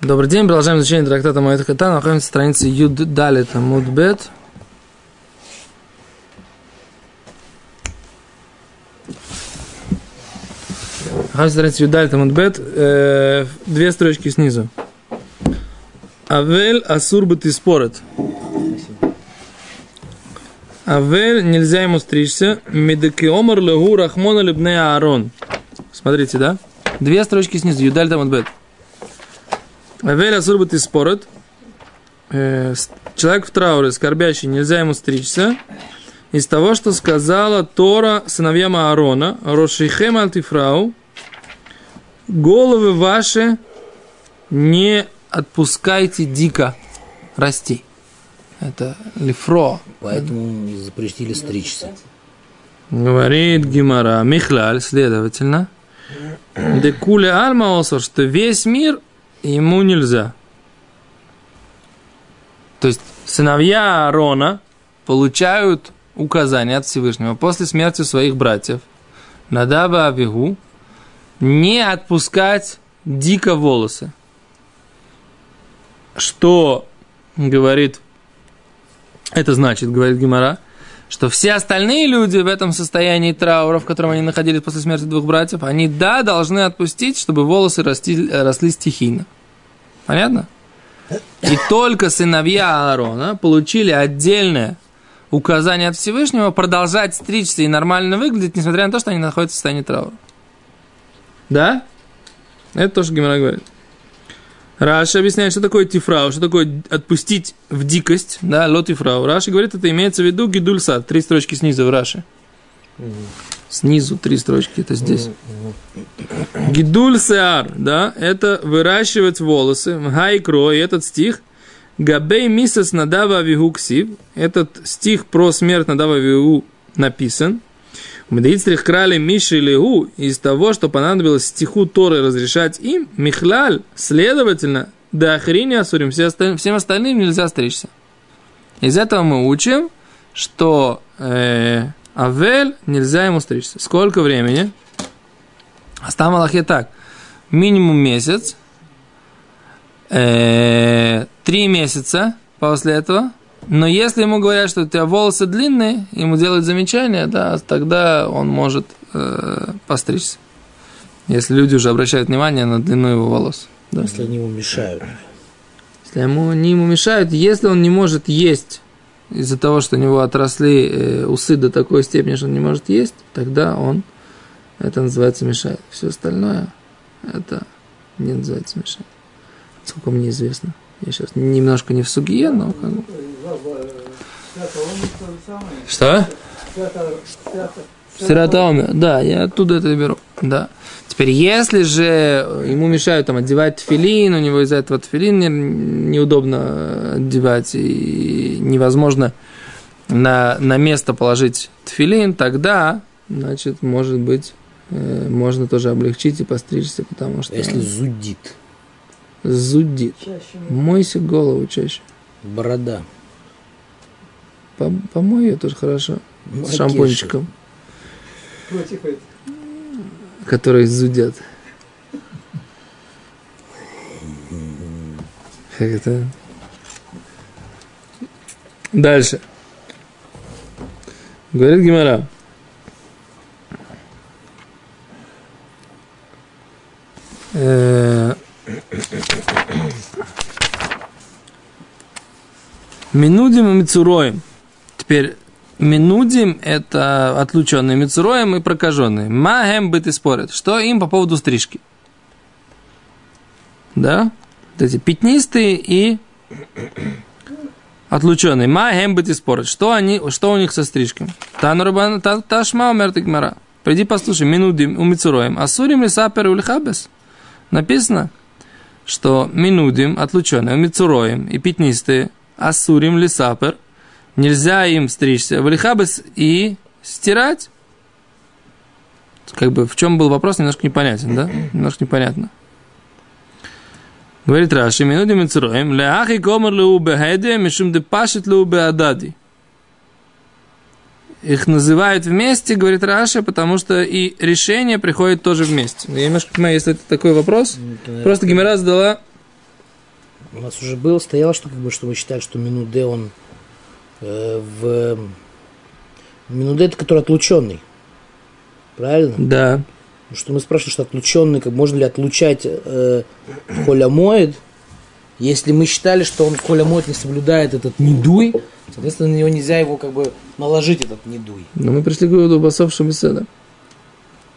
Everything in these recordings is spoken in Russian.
Добрый день, продолжаем изучение трактата Моэт Хата. Находимся на странице Юд Далит Мудбет. Находимся на странице Юд Далит Мудбет. Э, две строчки снизу. Авель Асур ты спорит. Авель нельзя ему стричься. Медекиомар легу рахмона либне Аарон. Смотрите, да? Две строчки снизу. Юдаль Тамадбет. Авель Асур ты спорит. Э, человек в трауре, скорбящий, нельзя ему стричься. Из того, что сказала Тора сыновьям Аарона, Рошихем Алтифрау, головы ваши не отпускайте дико расти. Это лифро. Поэтому запретили стричься. Говорит Гимара. Михлаль, следовательно. Декуле альма что весь мир ему нельзя. То есть сыновья Аарона получают указание от Всевышнего после смерти своих братьев Надаба Авигу не отпускать дико волосы. Что говорит, это значит, говорит Гимара, что все остальные люди в этом состоянии траура, в котором они находились после смерти двух братьев, они, да, должны отпустить, чтобы волосы росли, росли стихийно. Понятно? И только сыновья Аарона получили отдельное указание от Всевышнего продолжать стричься и нормально выглядеть, несмотря на то, что они находятся в состоянии траура. Да? Это то, что Гимара говорит. Раша объясняет, что такое тифрау, что такое отпустить в дикость, да, ло тифрау. Раша говорит, это имеется в виду гидульсад, три строчки снизу в Раше. Снизу три строчки, это здесь. Гидуль да, это выращивать волосы. Гайкро, и этот стих. Габей мисас надава вигу ксив. Этот стих про смерть надава вигу написан. Мдейцрих крали Миши Легу из того, что понадобилось стиху Торы разрешать им, Михляль, следовательно, до охрени Асурим, все осталь... всем остальным нельзя стричься. Из этого мы учим, что э, Авель нельзя ему стричься. Сколько времени? Астам Аллахе так. Минимум месяц, э, три месяца после этого, но если ему говорят, что у тебя волосы длинные, ему делают замечание, да, тогда он может э, постричься. Если люди уже обращают внимание на длину его волос. Да. Если они ему мешают. Если ему, они ему мешают, если он не может есть из-за того, что у него отросли э, усы до такой степени, что он не может есть, тогда он, это называется мешает. Все остальное, это не называется мешает. Сколько мне известно. Я сейчас немножко не в суге, но как бы... Что? Сиратаоме, да, я оттуда это беру, да. Теперь, если же ему мешают там одевать тфилин, у него из-за этого тфилин не, неудобно одевать, и невозможно на, на место положить тфилин, тогда, значит, может быть, э, можно тоже облегчить и постричься, потому что... Если зудит. Зудит. Мойся голову чаще. Борода. Помой ее тоже хорошо. С шампунчиком. Этого. Которые зудят. Как это? Дальше. Говорит Гимара. Минудим и Мицуроем. Теперь Минудим – это отлученные Мицуроем и прокаженные. Магем быт и спорят. Что им по поводу стрижки? Да? Вот эти пятнистые и отлученные. Магем быт и спорят. Что, они, что у них со стрижкой? Танурабан ташма умер гмара. Приди послушай. Минудим у Мицуроем. Асурим ли сапер улихабес? Написано, что минудим, отлученные, мицуроем и пятнистые, асурим лисапер, нельзя им стричься, валихабес и стирать. Как бы в чем был вопрос, немножко непонятен, да? Немножко непонятно. Говорит Раши, минудим мицуроем, ляхи комар леу бехеде, мишум де пашет леу беадади их называют вместе, говорит Раша, потому что и решение приходит тоже вместе. Я немножко понимаю, если это такой вопрос. Это, Просто Гимера задала У нас уже было, стояло, что как бы, что вы считали, что Минуде он в... Минуде это который отлученный. Правильно? Да. Ну, Что мы спрашивали, что отлученный, как можно ли отлучать э, Холя Моет, если мы считали, что он Холя Моет не соблюдает этот недуй, соответственно, на него нельзя его как бы наложить этот недуй. Но мы пришли к выводу басов Шабиседа.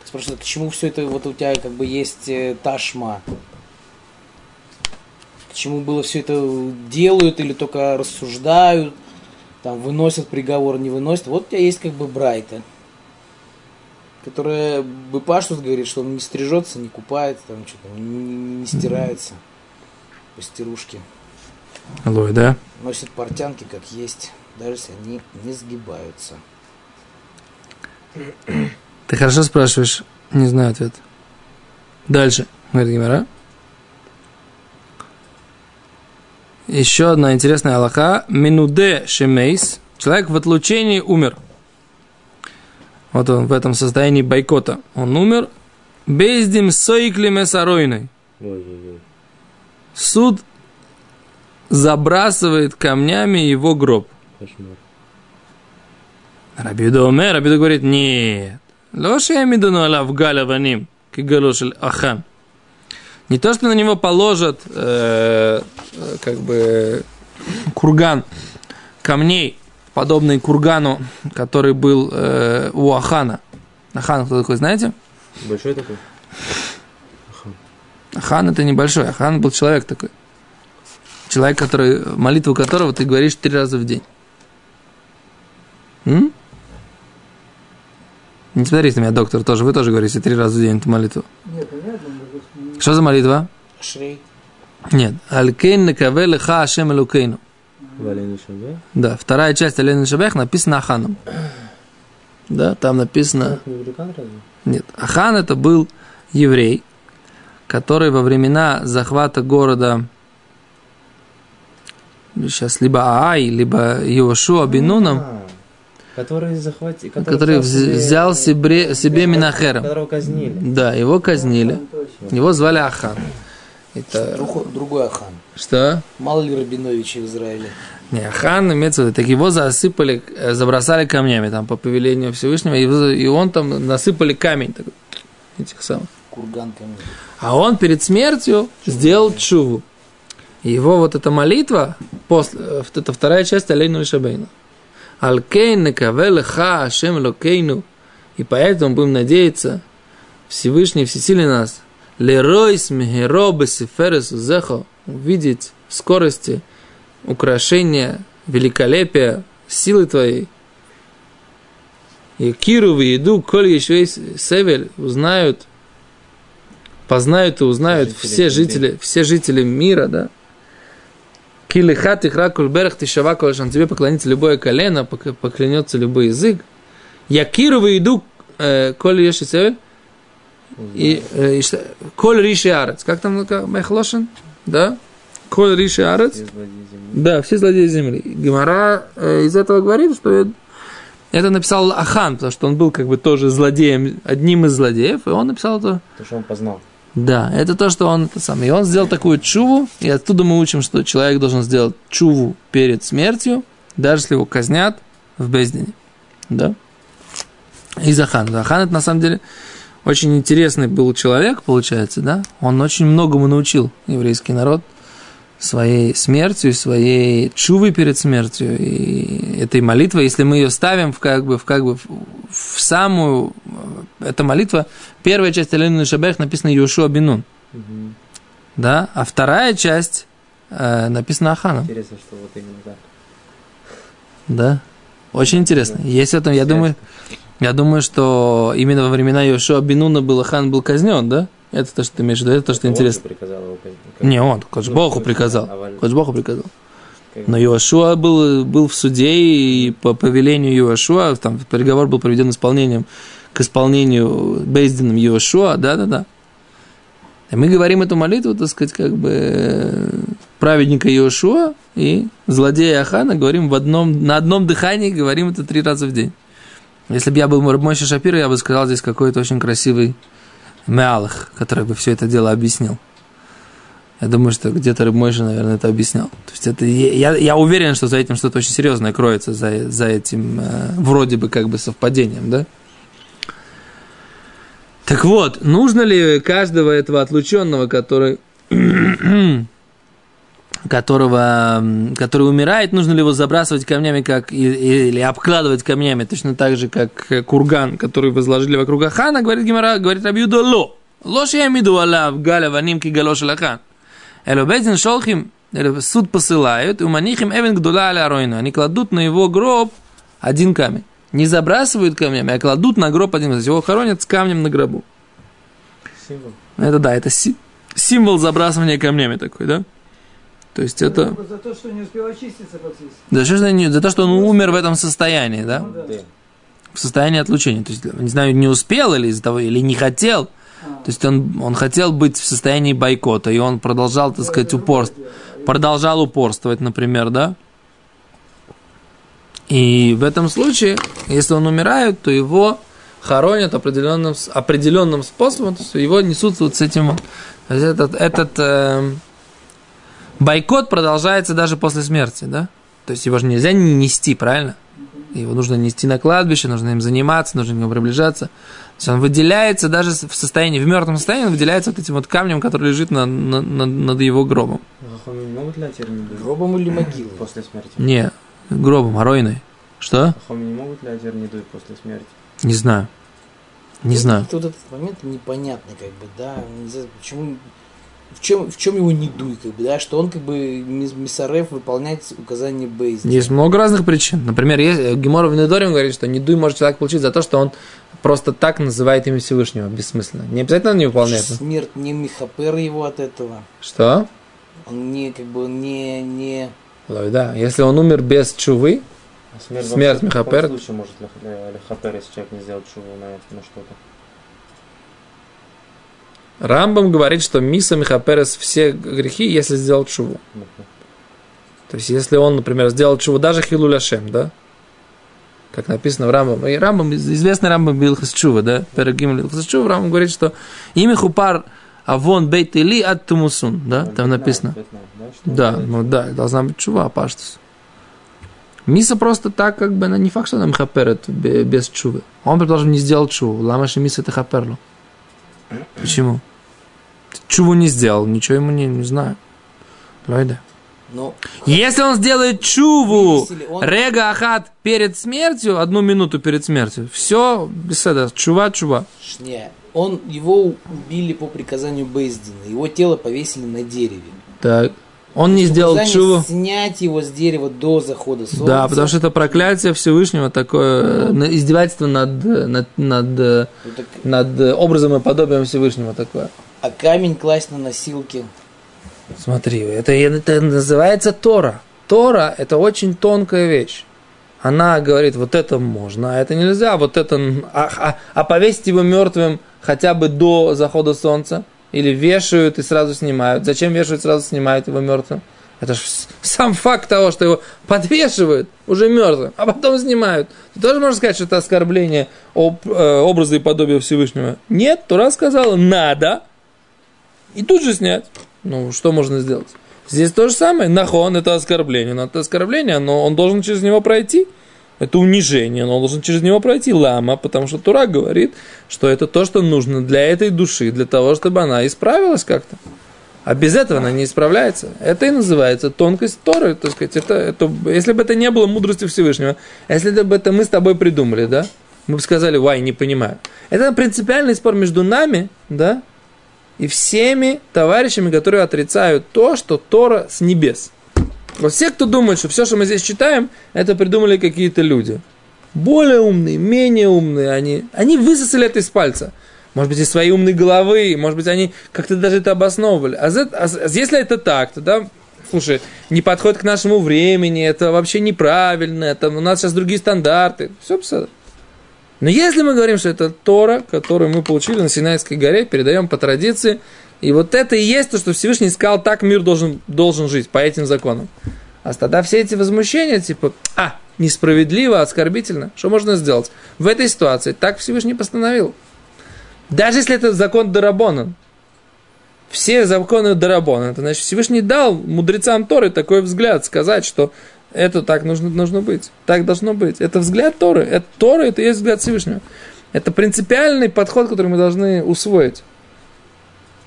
Спрашивают, к чему все это, вот у тебя как бы есть э, ташма? К чему было все это делают или только рассуждают, там выносят приговор, не выносят. Вот у тебя есть как бы Брайта, которая Быпаштус говорит, что он не стрижется, не купает, там что-то, не, не- стирается по стирушке. Алло, да? Носит портянки как есть, даже если они не сгибаются. Ты хорошо спрашиваешь, не знаю ответ. Дальше, говорит Гимара. Еще одна интересная аллаха. Минуде шемейс. Человек в отлучении умер. Вот он в этом состоянии бойкота. Он умер. Бездим сойкли месаройной. Суд забрасывает камнями его гроб. Рабиуда Омер, Рабиуда говорит, нет. Лоши Амидану Алав Галя Ваним, Кигалошель Ахан. Не то, что на него положат э, как бы курган камней, подобный кургану, который был э, у Ахана. Ахан кто такой, знаете? Большой такой? Ахан это небольшой, Ахан был человек такой. Человек, который, молитву которого ты говоришь три раза в день. М? Не смотрите на меня, доктор, тоже. Вы тоже говорите три раза в день эту молитву. Нет, понятно, Что за молитва? Шрей. Нет. Алькейн накаве леха ашем элукейну. Да, вторая часть Ален Шабех написана Аханом. Да, там написано... Нет, Ахан это был еврей, который во времена захвата города сейчас либо Аай, либо Иошуа Бинуном, А, Который захватил... который вз- взял себе, себе Минахера. Которого казнили. Да, его казнили. Его звали Ахан. Это Друг- другой Ахан. что? Мало ли Рабиновичей в Израиле. Не, Ахан имеется в виду, так его засыпали, э, забросали камнями там по повелению Всевышнего, и, и он там насыпали камень такой, этих самых. Курган камень. А он перед смертью сделал чуву. Его вот эта молитва, после, э, это вторая часть Алейну и Шабейну. Алкейн некаве ха Ашем локейну. И поэтому будем надеяться, Всевышний всесилий нас, леройс мехеро бесиферес зехо, увидеть в скорости украшения, великолепия, силы твоей. И киру в еду, коль еще севель, узнают познают и узнают Жители все жители, все жители мира, да. Килихат их ракуль берех тишава колешан. Тебе поклонится любое колено, пок- поклянется любой язык. Якиру в еду, э, коль еши севель, и, э, и что- коль риши арец. Как там как, мехлошен? Да? Коль риши арец. Да, все злодеи земли. Гемора э, из этого говорит, что это написал Ахан, потому что он был как бы тоже злодеем, одним из злодеев, и он написал это То, что он познал. да, это то, что он это самое. И он сделал такую чуву, и оттуда мы учим, что человек должен сделать чуву перед смертью, даже если его казнят в Бездине. Да? Из Ахана. Ахан это на самом деле очень интересный был человек, получается, да? Он очень многому научил еврейский народ своей смертью, своей чувой перед смертью и этой молитвой, если мы ее ставим в как бы в как бы в, самую э, эта молитва первая часть Алину Шабех написана Йошуа Бинун, Мгм. да, а вторая часть э, написана Аханом, Интересно, что вот именно так. да, очень интересно. Есть в этом, я думаю, я думаю, что именно во времена Йошуа Бинуна был Ахан был казнен, да? Это то, что ты имеешь в виду, это то, что Он интересно. приказал его казнить. Не, он, Кодж Ну, Богу а приказал. Валь- Кодж Богу приказал. Но Иошуа был, был в суде, и по повелению Иошуа, там приговор был проведен исполнением, к исполнению Бейздином Иошуа, да-да-да. И мы говорим эту молитву, так сказать, как бы э, праведника Иошуа и злодея Ахана говорим в одном, на одном дыхании, говорим это три раза в день. Если бы я был Мойша Шапира, я бы сказал здесь какой-то очень красивый Меалах, который бы все это дело объяснил. Я думаю, что где-то Рыбмойша, наверное, это объяснял. То есть это, я, я уверен, что за этим что-то очень серьезное кроется, за, за этим э, вроде бы как бы совпадением, да? Так вот, нужно ли каждого этого отлученного, который, которого, который умирает, нужно ли его забрасывать камнями как, или обкладывать камнями, точно так же, как э, курган, который возложили вокруг Ахана, говорит Гимара, говорит Абьюда Ло. Лош я имею Аллах, Галя, Ванимки, Галош, Лахан. Элобезин Шолхим, суд посылают, у манихим эвен гдула аля ройну. Они кладут на его гроб один камень. Не забрасывают камнями, а кладут на гроб один камень. Его хоронят с камнем на гробу. Символ. Это да, это си- символ забрасывания камнями такой, да? То есть это... За то, что не успел очиститься фактически. За, что, за то, что он умер в этом состоянии, да? Ну да. В состоянии отлучения. То есть, не знаю, не успел или из-за того, или не хотел. А. То есть он, он хотел быть в состоянии бойкота, и он продолжал, так сказать, упорств, продолжал упорствовать, например, да? И в этом случае, если он умирает, то его хоронят определенным, определенным способом, то есть его несут вот с этим. этот, этот эм, бойкот продолжается даже после смерти, да? То есть его же нельзя не нести, правильно? Его нужно нести на кладбище, нужно им заниматься, нужно к нему приближаться. То есть он выделяется даже в состоянии, в мертвом состоянии, он выделяется вот этим вот камнем, который лежит на- на- на- над его гробом. Хахамим не могут ли отдельно Гробом или могилой? после смерти? Не, гробом, аройной. Что? Хахамим не могут ли после смерти? Не знаю. Не знаю. Вот этот момент непонятный, как бы, да, не знаю, почему, в чем, в чем его не дуй, как бы, да, что он, как бы, мис- Миссареф выполняет указания Бейза. Есть много разных причин. Например, есть, Гемор в Недорим говорит, что недуй может человек получить за то, что он просто так называет имя Всевышнего, бессмысленно. Не обязательно он не выполняет. Смерть не Михапер его от этого. Что? Он не, как бы, не, не... Лой, Да, если он умер без чувы, А смерть, Смерть вообще в каком Михапер. случае может лех- э, лехапер, если человек не сделает шуву на, это- на что-то? Рамбам говорит, что Миса Михаперес все грехи, если сделал чуву. То есть, если он, например, сделал чуву, даже Хилуляшем, да? Как написано в Рамбам. И Рамбам, известный Рамбам Билхас Чува, да? Перегим Билхас Чува, Рамбам говорит, что имя Хупар Авон Бейт Или от Тумусун, да? Там написано. Да, ну да, должна быть чува, паштус. Миса просто так, как бы, она не факт, что она мхаперет бе- без чувы. Он, предположим, не сделал чуву. Ламаши миса это хаперло. Почему? Чуву не сделал, ничего ему не, не знаю. Лойда. Но Если он сделает чуву, он- рега ахат перед смертью, одну минуту перед смертью, все, беседа, чува, чува. не, он, его убили по приказанию Бейздина. Его тело повесили на дереве. Так. Он не сделал чуву. снять его с дерева до захода солнца. Да, потому что это проклятие Всевышнего, такое на- издевательство над, над, над, Ну, так, над образом и подобием Всевышнего такое. А камень класть на носилки. Смотри, это, это называется Тора. Тора – это очень тонкая вещь. Она говорит, вот это можно, а это нельзя, вот это... А, а- а повесить его мертвым хотя бы до захода солнца? Или вешают и сразу снимают? Зачем вешают, сразу снимают его мертвым? Это же сам факт того, что его подвешивают уже мертвым, а потом снимают. Ты тоже можешь сказать, что это оскорбление об, э, образа и подобия Всевышнего? Нет, Тора сказала, надо, и тут же снять. Ну, что можно сделать? Здесь то же самое. Нахон – это оскорбление. Но это оскорбление, но он должен через него пройти. Это унижение, но он должен через него пройти. Лама, потому что Тура говорит, что это то, что нужно для этой души, для того, чтобы она исправилась как-то. А без этого она не исправляется. Это и называется тонкость Торы. Так сказать, это, это, если бы это не было мудростью Всевышнего, если бы это мы с тобой придумали, да, мы бы сказали, вай, не понимаю. Это принципиальный спор между нами, да, и всеми товарищами, которые отрицают то, что Тора с небес. Вот все, кто думает, что все, что мы здесь читаем, это придумали какие-то люди. Более умные, менее умные, они, они высосали это из пальца. Может быть, из своей умной головы, может быть, они как-то даже это обосновывали. А, за- а если это так, то да, слушай, не подходит к нашему времени, это вообще неправильно, это, у нас сейчас другие стандарты. Все писано. Но если мы говорим, что это Тора, которую мы получили на Синайской горе, передаем по традиции, и вот это и есть то, что Всевышний сказал, так мир должен, должен жить, по этим законам. А тогда все эти возмущения, типа, а, несправедливо, оскорбительно, что можно сделать? В этой ситуации так Всевышний постановил. Даже если это закон Дарабонан. все законы Дарабона. Это значит, Всевышний дал мудрецам Торы такой взгляд, сказать, что это так нужно, нужно быть, так должно быть. Это взгляд Торы. Это Тора, это и есть взгляд Всевышнего. Это принципиальный подход, который мы должны усвоить.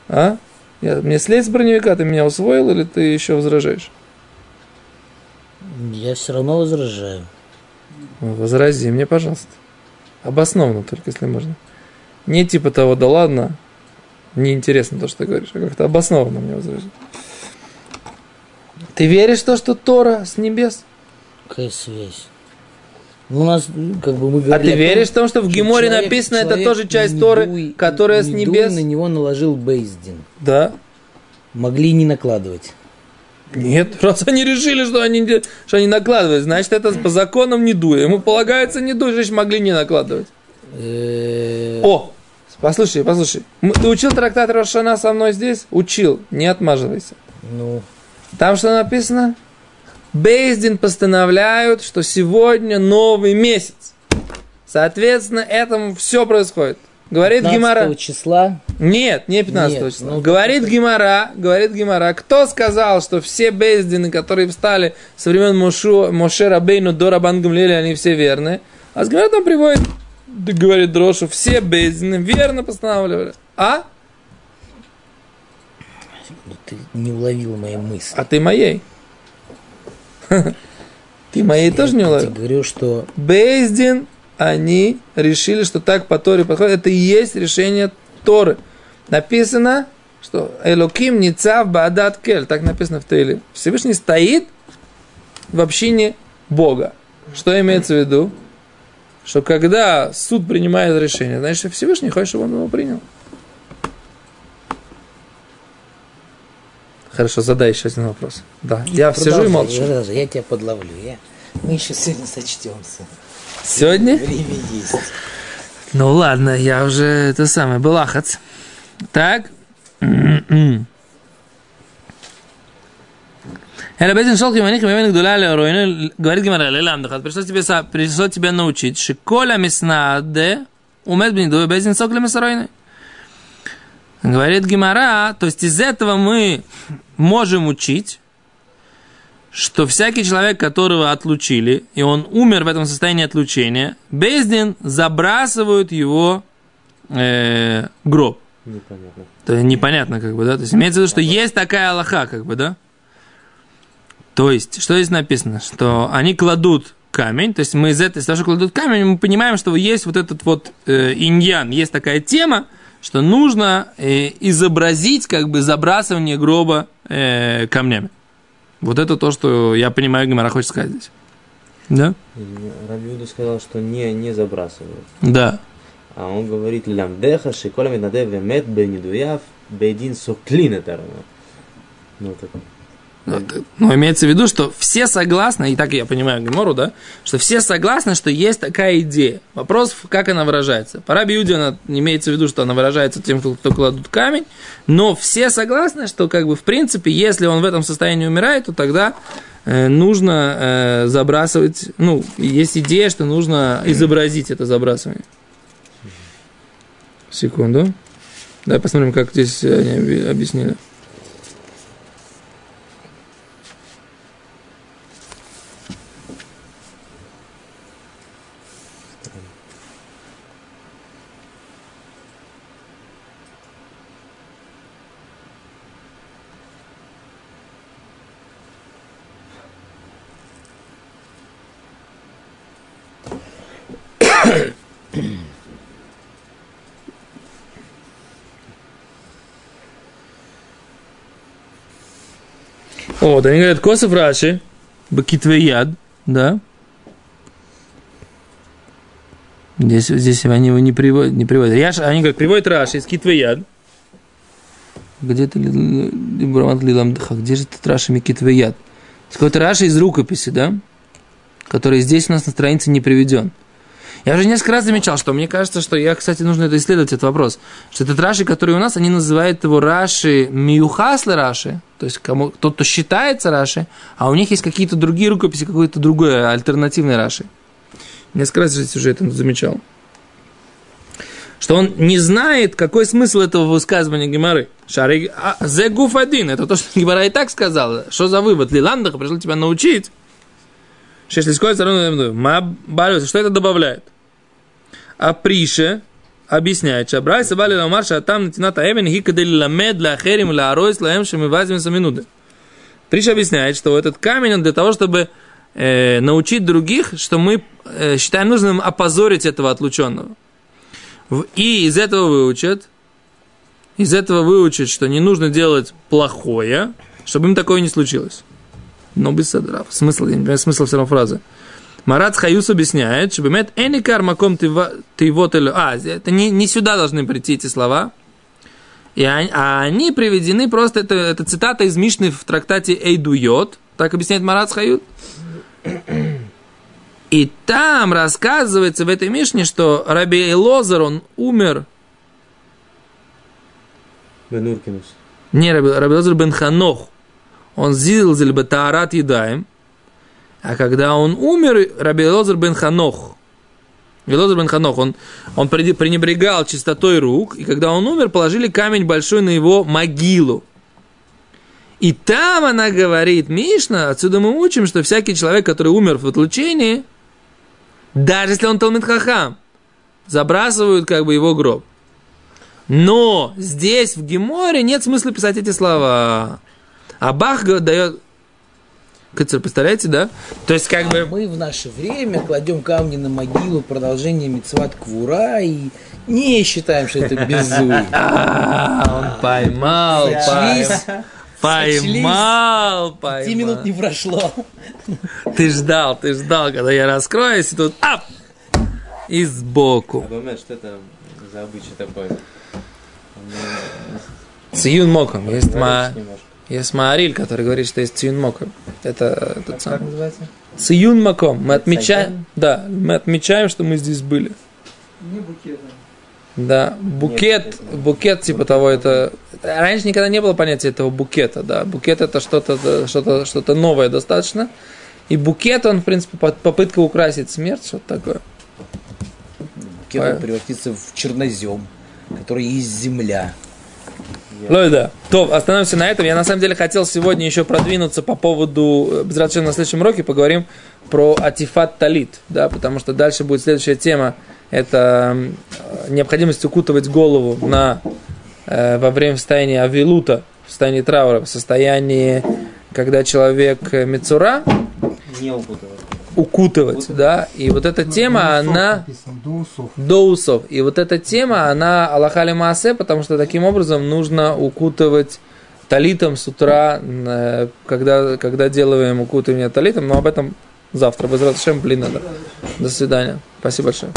А? Я, мне слезть с броневика, ты меня усвоил или ты еще возражаешь? Я все равно возражаю. Возрази мне, пожалуйста. Обоснованно только, если можно. Не типа того, да ладно, неинтересно то, что ты говоришь, а как-то обоснованно мне возрази. Ты веришь в то, что Тора с небес? Какая связь? Ну, У нас, ну, как бы мы А говорили ты о том, веришь в том, что в что Геморе человек- написано, это тоже часть Торы, которая с небес? на него наложил Бейздин. Да. Могли не накладывать. Нет, раз они решили, что они, что они накладывают, значит, это по законам не дуя. Ему полагается не дуя, значит, могли не накладывать. О, послушай, послушай. Ты учил трактат Рошана со мной здесь? Учил, не отмаживайся. Ну, Там что написано? Бейздин постановляют, что сегодня новый месяц. Соответственно, этому все происходит. Говорит 15 Гимара. числа Нет, не 15 Нет, числа. ну, говорит Гимара, говорит Гимара, кто сказал, что все бездины, которые встали со времен Мошу, Моше Рабейну до Рабан Гамлеля, они все верны? А с Гимара там приводит, говорит Дрошу, все бездины верно постанавливали. А? Ты не уловил моей мысли. А ты моей. Ты моей тоже не Я уловил? тебе говорю, что Бейздин, они решили, что так по Торе подходит. Это и есть решение Торы. Написано, что Элоким Ницав Баадат Кель. Так написано в Тейле. Всевышний стоит в общине Бога. Что имеется в виду? Что когда суд принимает решение, значит, Всевышний хочет, чтобы он его принял. Хорошо, задай еще один вопрос. Да, я сижу и Продолжай, молчу. продолжай, Я тебя подловлю. Я... Мы еще сегодня сочтемся. Сегодня? Время есть. Ну ладно, я уже это самое, балахац. Так. М-м. Эля Безин шел киманих мимен гдуля лероину, говорит Гимара, леламдахат, пришлось тебе, пришлось тебя научить, что коля мяснаде умет бниду, Безин сок лемесаройны. Говорит Гимара, то есть из этого мы можем учить, что всякий человек, которого отлучили, и он умер в этом состоянии отлучения, Бездин забрасывают его э, гроб. Непонятно. То есть непонятно, как бы, да? То есть имеется в виду, что есть такая Аллаха, как бы, да? То есть, что здесь написано? Что они кладут камень, то есть мы из этой, из того, что кладут камень, мы понимаем, что есть вот этот вот э, иньян, есть такая тема, что нужно э, изобразить, как бы, забрасывание гроба э, камнями. Вот это то, что я понимаю, Гимара хочет сказать здесь. Да? Рабиуда сказал, что не, не забрасывают. Да. А он говорит, лямдеха, шикола меднадев вемет бенидуяв, бейдин соклин это равно. Ну, так. Но, но имеется в виду, что все согласны, и так я понимаю Гемору, да, что все согласны, что есть такая идея. Вопрос, как она выражается. По Раби имеется в виду, что она выражается тем, кто, кладут камень, но все согласны, что, как бы, в принципе, если он в этом состоянии умирает, то тогда э, нужно э, забрасывать, ну, есть идея, что нужно изобразить это забрасывание. Секунду. Давай посмотрим, как здесь они объяснили. Вот, они говорят, Косов Раши, Бакитвеяд, да? Здесь, здесь они его не приводят. Не приводят. Яш, они говорят, приводят Раши из Китвеяд. Где ты, Брамат Лиламдха, где же этот Раши Микитвеяд? Это какой-то Раши из рукописи, да? Который здесь у нас на странице не приведен. Я уже несколько раз замечал, что мне кажется, что я, кстати, нужно это исследовать, этот вопрос. Что этот Раши, который у нас, они называют его Раши Миюхаслы Раши, то есть кому, тот, кто считается Раши, а у них есть какие-то другие рукописи, какой-то другой альтернативный Раши. Несколько раз здесь уже это замечал. что он не знает, какой смысл этого высказывания Гемары. Шари а, зе гуф один, это то, что Гемара и так сказала. Что за вывод? Лиландах пришел тебя научить. Шешлиской балюс, что это добавляет? А прише объясняет, что Брай Сабали Ламар, что там натината эвен хикадели ламед ла херим ла аройс лаэм шамивазим саминуды. Приша объясняет, что этот камень он для того, чтобы э, научить других, что мы э, считаем нужным опозорить этого отлученного. И из этого выучат, из этого выучат, что не нужно делать плохое, чтобы им такое не случилось. Но без садрав. Смысл, я не понимаю смысл все равно фразы. Марат Хаюс объясняет, что бемет эникар маком ты вот или... А, это не, не сюда должны прийти эти слова. И они, а они приведены просто, это, это цитата из Мишны в трактате Эйдуйот, так объясняет Марат Хают. И там рассказывается в этой Мишне, что Раби Элозар, он умер, Бенуркинус. не Раби, Раби Элозар бен Ханох, он зилзель батарат едаем, а когда он умер, Раби Элозар бен Ханох, Велозар бен Ханох, он, он пренебрегал чистотой рук, и когда он умер, положили камень большой на его могилу. И там она говорит, Мишна, отсюда мы учим, что всякий человек, который умер в отлучении, даже если он Талмит Хахам, забрасывают как бы его гроб. Но здесь, в Геморе, нет смысла писать эти слова. А Бах га- дает... Кацер, представляете, да? То есть, как бы... А мы в наше время кладем камни на могилу продолжение Мицват Квура и не считаем, что это безумие. А, он поймал, Сочлись, поймал, поймал, пяти минут не поймал. прошло. Ты ждал, ты ждал, когда я раскроюсь, и тут ап! И сбоку. А что это за обычай такой? Циюн моком. Есть, ма... Немножко. Есть Маариль, который говорит, что есть циюн моком. Это тот Как самый. называется? Циюн маком. Мы отмечаем, да, мы отмечаем, что мы здесь были. Не букетом. Да, букет, букет типа того, это... Раньше никогда не было понятия этого букета, да. Букет это что-то, да, что-то, что-то новое достаточно. И букет, он, в принципе, по- попытка украсить смерть, что-то такое. Кем превратится в чернозем, который есть земля. Ну да. То, остановимся на этом. Я на самом деле хотел сегодня еще продвинуться по поводу, без на следующем уроке поговорим про атифат талит, да, потому что дальше будет следующая тема, это э, необходимость укутывать голову на, э, во время состояния авилута, в состоянии траура, в состоянии, когда человек э, мецура, Не укутывать. Укутывать, да, и вот эта тема, она... До усов. до усов. И вот эта тема, она Аллахали Маасе, потому что таким образом нужно укутывать талитом с утра, э, когда, когда делаем укутывание талитом, но об этом завтра. Без Раташем, блин, надо. До свидания. Спасибо большое.